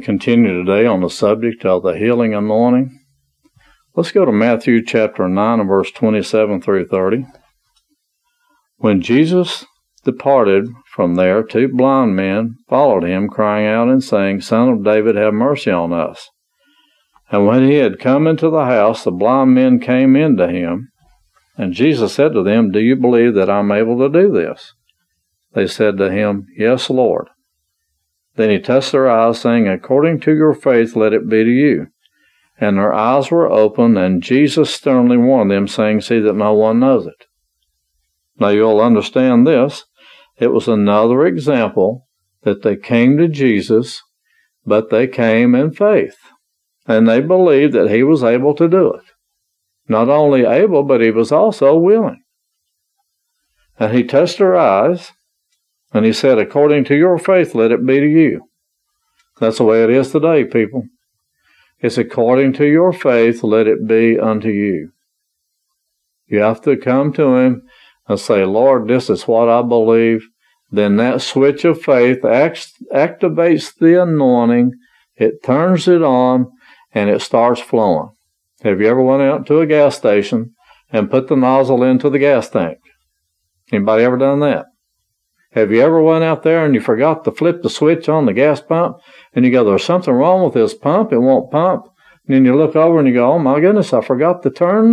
Continue today on the subject of the healing anointing. Let's go to Matthew chapter 9 and verse 27 through 30. When Jesus departed from there, two blind men followed him, crying out and saying, Son of David, have mercy on us. And when he had come into the house, the blind men came in to him. And Jesus said to them, Do you believe that I'm able to do this? They said to him, Yes, Lord. Then he touched their eyes, saying, According to your faith, let it be to you. And their eyes were opened, and Jesus sternly warned them, saying, See that no one knows it. Now you'll understand this. It was another example that they came to Jesus, but they came in faith. And they believed that he was able to do it. Not only able, but he was also willing. And he touched their eyes, and he said, According to your faith, let it be to you. That's the way it is today, people. It's according to your faith, let it be unto you. You have to come to him and say, Lord, this is what I believe. Then that switch of faith act- activates the anointing, it turns it on, and it starts flowing. Have you ever went out to a gas station and put the nozzle into the gas tank? Anybody ever done that? Have you ever went out there and you forgot to flip the switch on the gas pump and you go, there's something wrong with this pump, it won't pump. And then you look over and you go, oh my goodness, I forgot to turn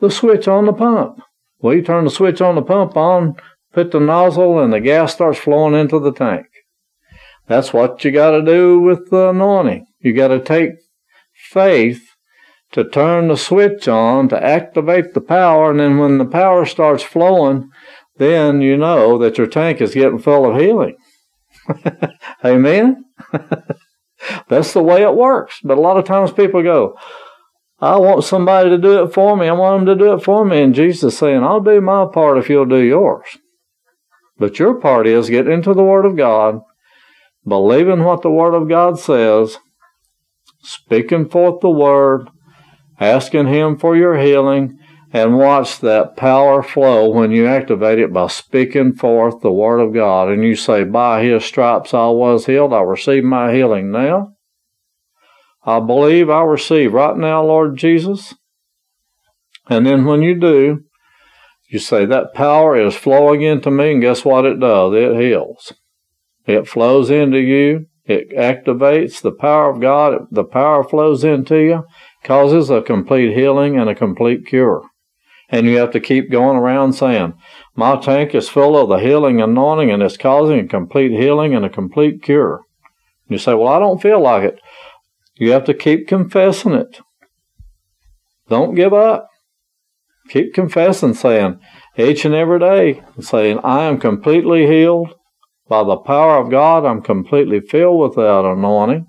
the, switch on the pump. Well, you turn the switch on the pump on, put the nozzle, and the gas starts flowing into the tank. That's what you got to do with the anointing. You got to take faith to turn the switch on to activate the power, and then when the power starts flowing, then you know that your tank is getting full of healing. Amen? That's the way it works. But a lot of times people go, I want somebody to do it for me. I want them to do it for me. And Jesus saying, I'll do my part if you'll do yours. But your part is get into the Word of God, believing what the Word of God says, speaking forth the Word, asking Him for your healing, and watch that power flow when you activate it by speaking forth the Word of God. And you say, By His stripes I was healed. I receive my healing now. I believe I receive right now, Lord Jesus. And then when you do, you say, That power is flowing into me, and guess what it does? It heals. It flows into you. It activates the power of God. The power flows into you, causes a complete healing and a complete cure. And you have to keep going around saying, My tank is full of the healing anointing and it's causing a complete healing and a complete cure. You say, Well, I don't feel like it. You have to keep confessing it. Don't give up. Keep confessing, saying each and every day, saying, I am completely healed. By the power of God, I'm completely filled with that anointing.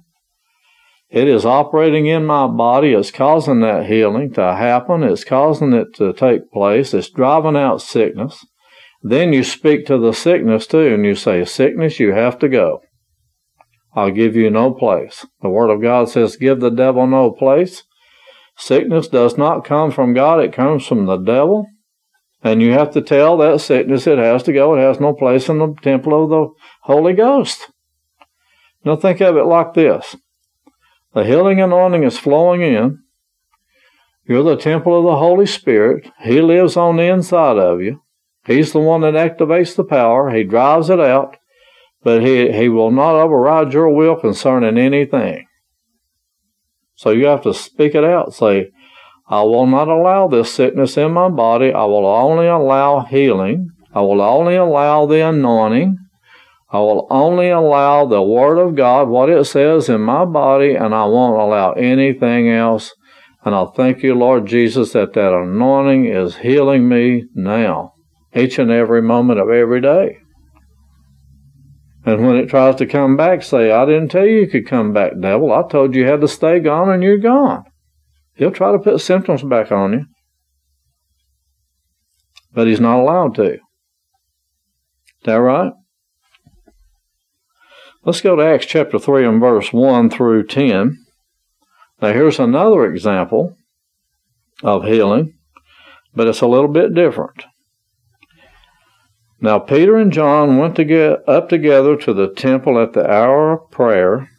It is operating in my body. It's causing that healing to happen. It's causing it to take place. It's driving out sickness. Then you speak to the sickness too, and you say, Sickness, you have to go. I'll give you no place. The Word of God says, Give the devil no place. Sickness does not come from God, it comes from the devil. And you have to tell that sickness it has to go. It has no place in the temple of the Holy Ghost. Now think of it like this the healing anointing is flowing in. You're the temple of the Holy Spirit. He lives on the inside of you. He's the one that activates the power. He drives it out, but he, he will not override your will concerning anything. So you have to speak it out. Say, I will not allow this sickness in my body. I will only allow healing. I will only allow the anointing. I will only allow the Word of God, what it says in my body, and I won't allow anything else. And I'll thank you, Lord Jesus, that that anointing is healing me now. each and every moment of every day. And when it tries to come back, say, I didn't tell you you could come back, devil. I told you you had to stay gone and you're gone. He'll try to put symptoms back on you. But he's not allowed to. Is that right? Let's go to Acts chapter 3 and verse 1 through 10. Now, here's another example of healing, but it's a little bit different. Now Peter and John went to get up together to the temple at the hour of prayer,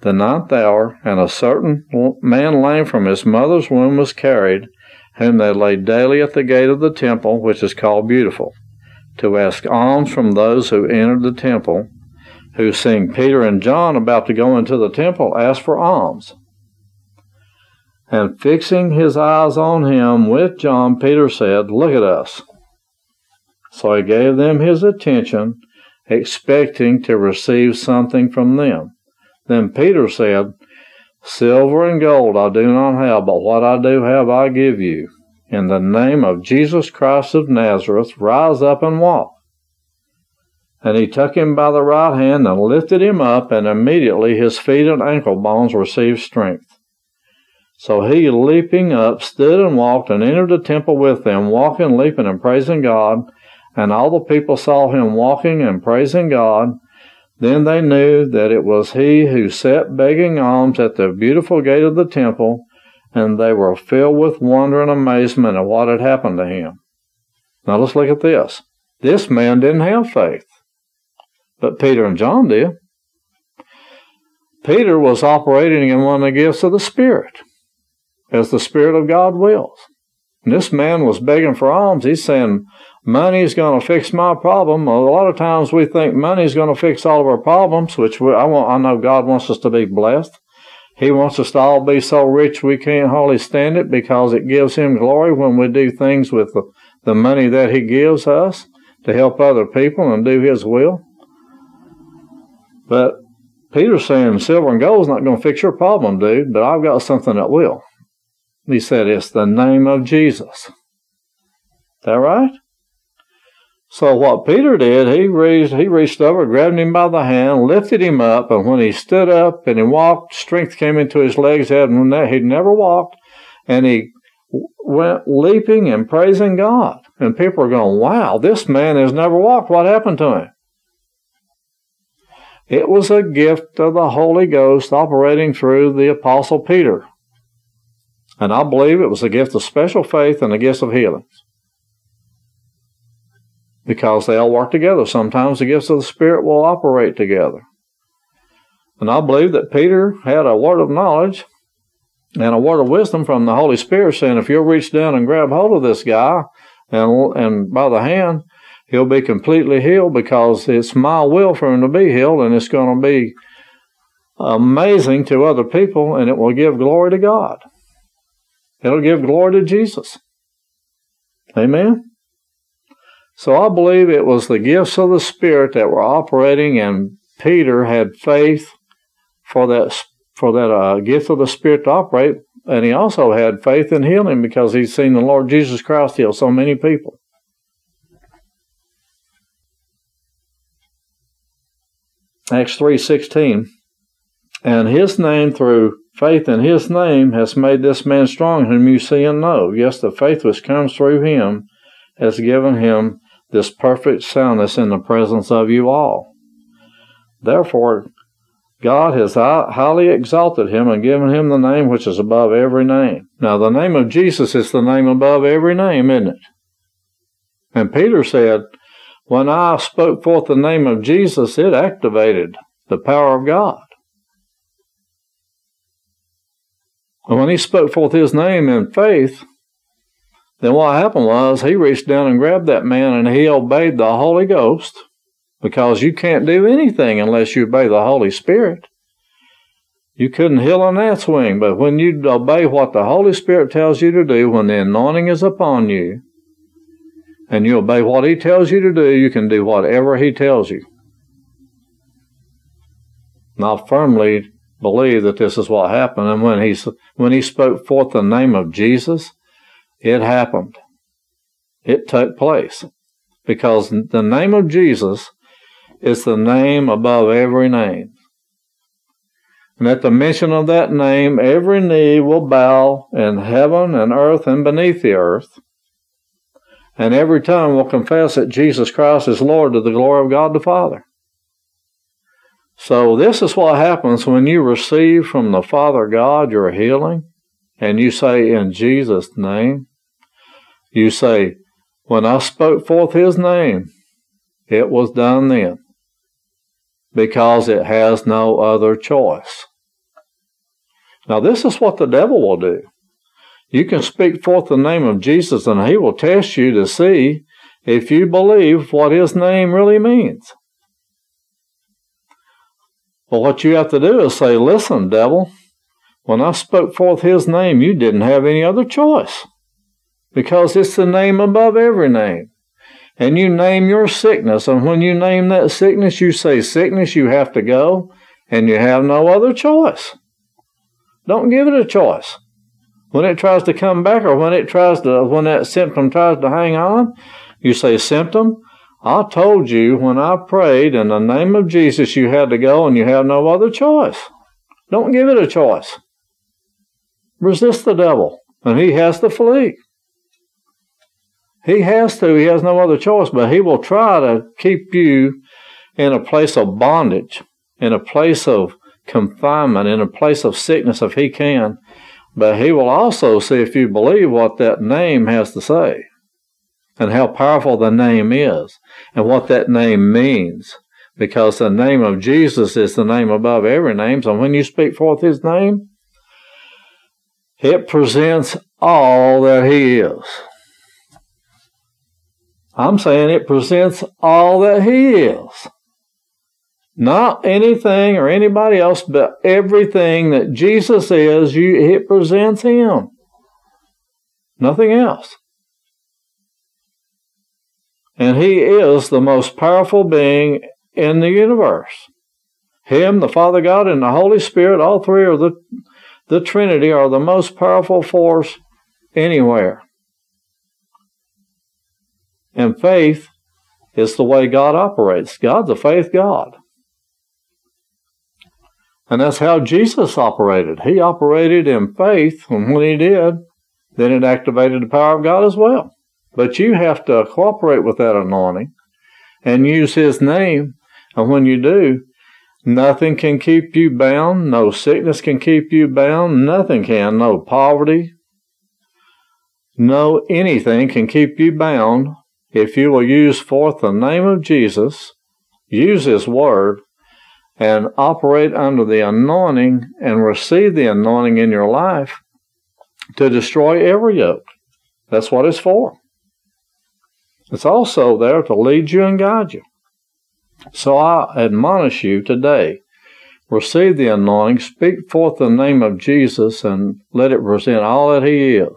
the ninth hour, and a certain man lame from his mother's womb was carried, whom they laid daily at the gate of the temple, which is called Beautiful, to ask alms from those who entered the temple, who, seeing Peter and John about to go into the temple, asked for alms. And fixing his eyes on him with John, Peter said, Look at us. So he gave them his attention, expecting to receive something from them. Then Peter said, Silver and gold I do not have, but what I do have I give you. In the name of Jesus Christ of Nazareth, rise up and walk. And he took him by the right hand and lifted him up, and immediately his feet and ankle bones received strength. So he, leaping up, stood and walked and entered the temple with them, walking, leaping, and praising God. And all the people saw him walking and praising God. Then they knew that it was he who sat begging alms at the beautiful gate of the temple, and they were filled with wonder and amazement at what had happened to him. Now let's look at this. This man didn't have faith, but Peter and John did. Peter was operating in one of the gifts of the Spirit as the Spirit of God wills. And this man was begging for alms. He's saying, Money's going to fix my problem. A lot of times we think money's going to fix all of our problems, which we, I, want, I know God wants us to be blessed. He wants us to all be so rich we can't hardly stand it because it gives Him glory when we do things with the, the money that He gives us to help other people and do His will. But Peter's saying silver and gold is not going to fix your problem, dude, but I've got something that will. He said, It's the name of Jesus. That right? So what Peter did, he reached, he reached over, grabbed him by the hand, lifted him up, and when he stood up and he walked, strength came into his legs. That He'd never walked, and he went leaping and praising God. And people are going, "Wow, this man has never walked. What happened to him?" It was a gift of the Holy Ghost operating through the Apostle Peter. And I believe it was a gift of special faith and a gift of healings. Because they all work together. Sometimes the gifts of the Spirit will operate together. And I believe that Peter had a word of knowledge and a word of wisdom from the Holy Spirit saying, if you'll reach down and grab hold of this guy and, and by the hand, he'll be completely healed because it's my will for him to be healed and it's going to be amazing to other people and it will give glory to God. It'll give glory to Jesus. Amen? So I believe it was the gifts of the Spirit that were operating, and Peter had faith for that for that uh, gift of the Spirit to operate, and he also had faith in healing because he's seen the Lord Jesus Christ heal so many people. Acts three sixteen, and his name through Faith in his name has made this man strong whom you see and know. Yes, the faith which comes through him has given him this perfect soundness in the presence of you all. Therefore, God has highly exalted him and given him the name which is above every name. Now, the name of Jesus is the name above every name, isn't it? And Peter said, When I spoke forth the name of Jesus, it activated the power of God. And when he spoke forth his name in faith, then what happened was he reached down and grabbed that man and he obeyed the Holy Ghost because you can't do anything unless you obey the Holy Spirit. You couldn't heal an gnat's wing, but when you obey what the Holy Spirit tells you to do, when the anointing is upon you, and you obey what He tells you to do, you can do whatever He tells you. Now, firmly believe that this is what happened. And when he, when he spoke forth the name of Jesus, it happened. It took place. because the name of Jesus is the name above every name. And at the mention of that name, every knee will bow in heaven and earth and beneath the earth. And every tongue will confess that Jesus Christ is Lord to the glory of God the Father. So this is what happens when you receive from the Father God your healing and you say in Jesus' name. You say, when I spoke forth his name, it was done then because it has no other choice. Now, this is what the devil will do. You can speak forth the name of Jesus, and he will test you to see if you believe what his name really means. Well, what you have to do is say, Listen, devil, when I spoke forth his name, you didn't have any other choice because it's the name above every name and you name your sickness. And when you name that sickness, you say, Sickness, you have to go, and you have no other choice. Don't give it a choice. When it tries to come back or when it tries to, when that symptom tries to hang on, you say, Symptom, I told you when I prayed in the name of Jesus you had to go and you have no other choice. Don't give it a choice. Resist the devil, and he has to flee. He has to. He has no other choice, but he will try to keep you in a place of bondage, in a place of confinement, in a place of sickness if he can. But he will also see if you believe what that name has to say and how powerful the name is and what that name means. Because the name of Jesus is the name above every name. So when you speak forth his name, it presents all that he is. I'm saying it presents all that He is. Not anything or anybody else, but everything that Jesus is, you, it presents Him. Nothing else. And He is the most powerful being in the universe. Him, the Father God, and the Holy Spirit, all three of the, the Trinity are the most powerful force anywhere. And faith is the way God operates. God's a faith God. And that's how Jesus operated. He operated in faith, and when he did, then it activated the power of God as well. But you have to cooperate with that anointing and use his name. And when you do, nothing can keep you bound. No sickness can keep you bound. Nothing can. No poverty. No anything can keep you bound if you will use forth the name of Jesus, use His Word, and operate under the anointing and receive the anointing in your life to destroy every yoke. That's what it's for. It's also there to lead you and guide you. So I admonish you today receive the anointing, speak forth the name of Jesus, and let it present all that He is.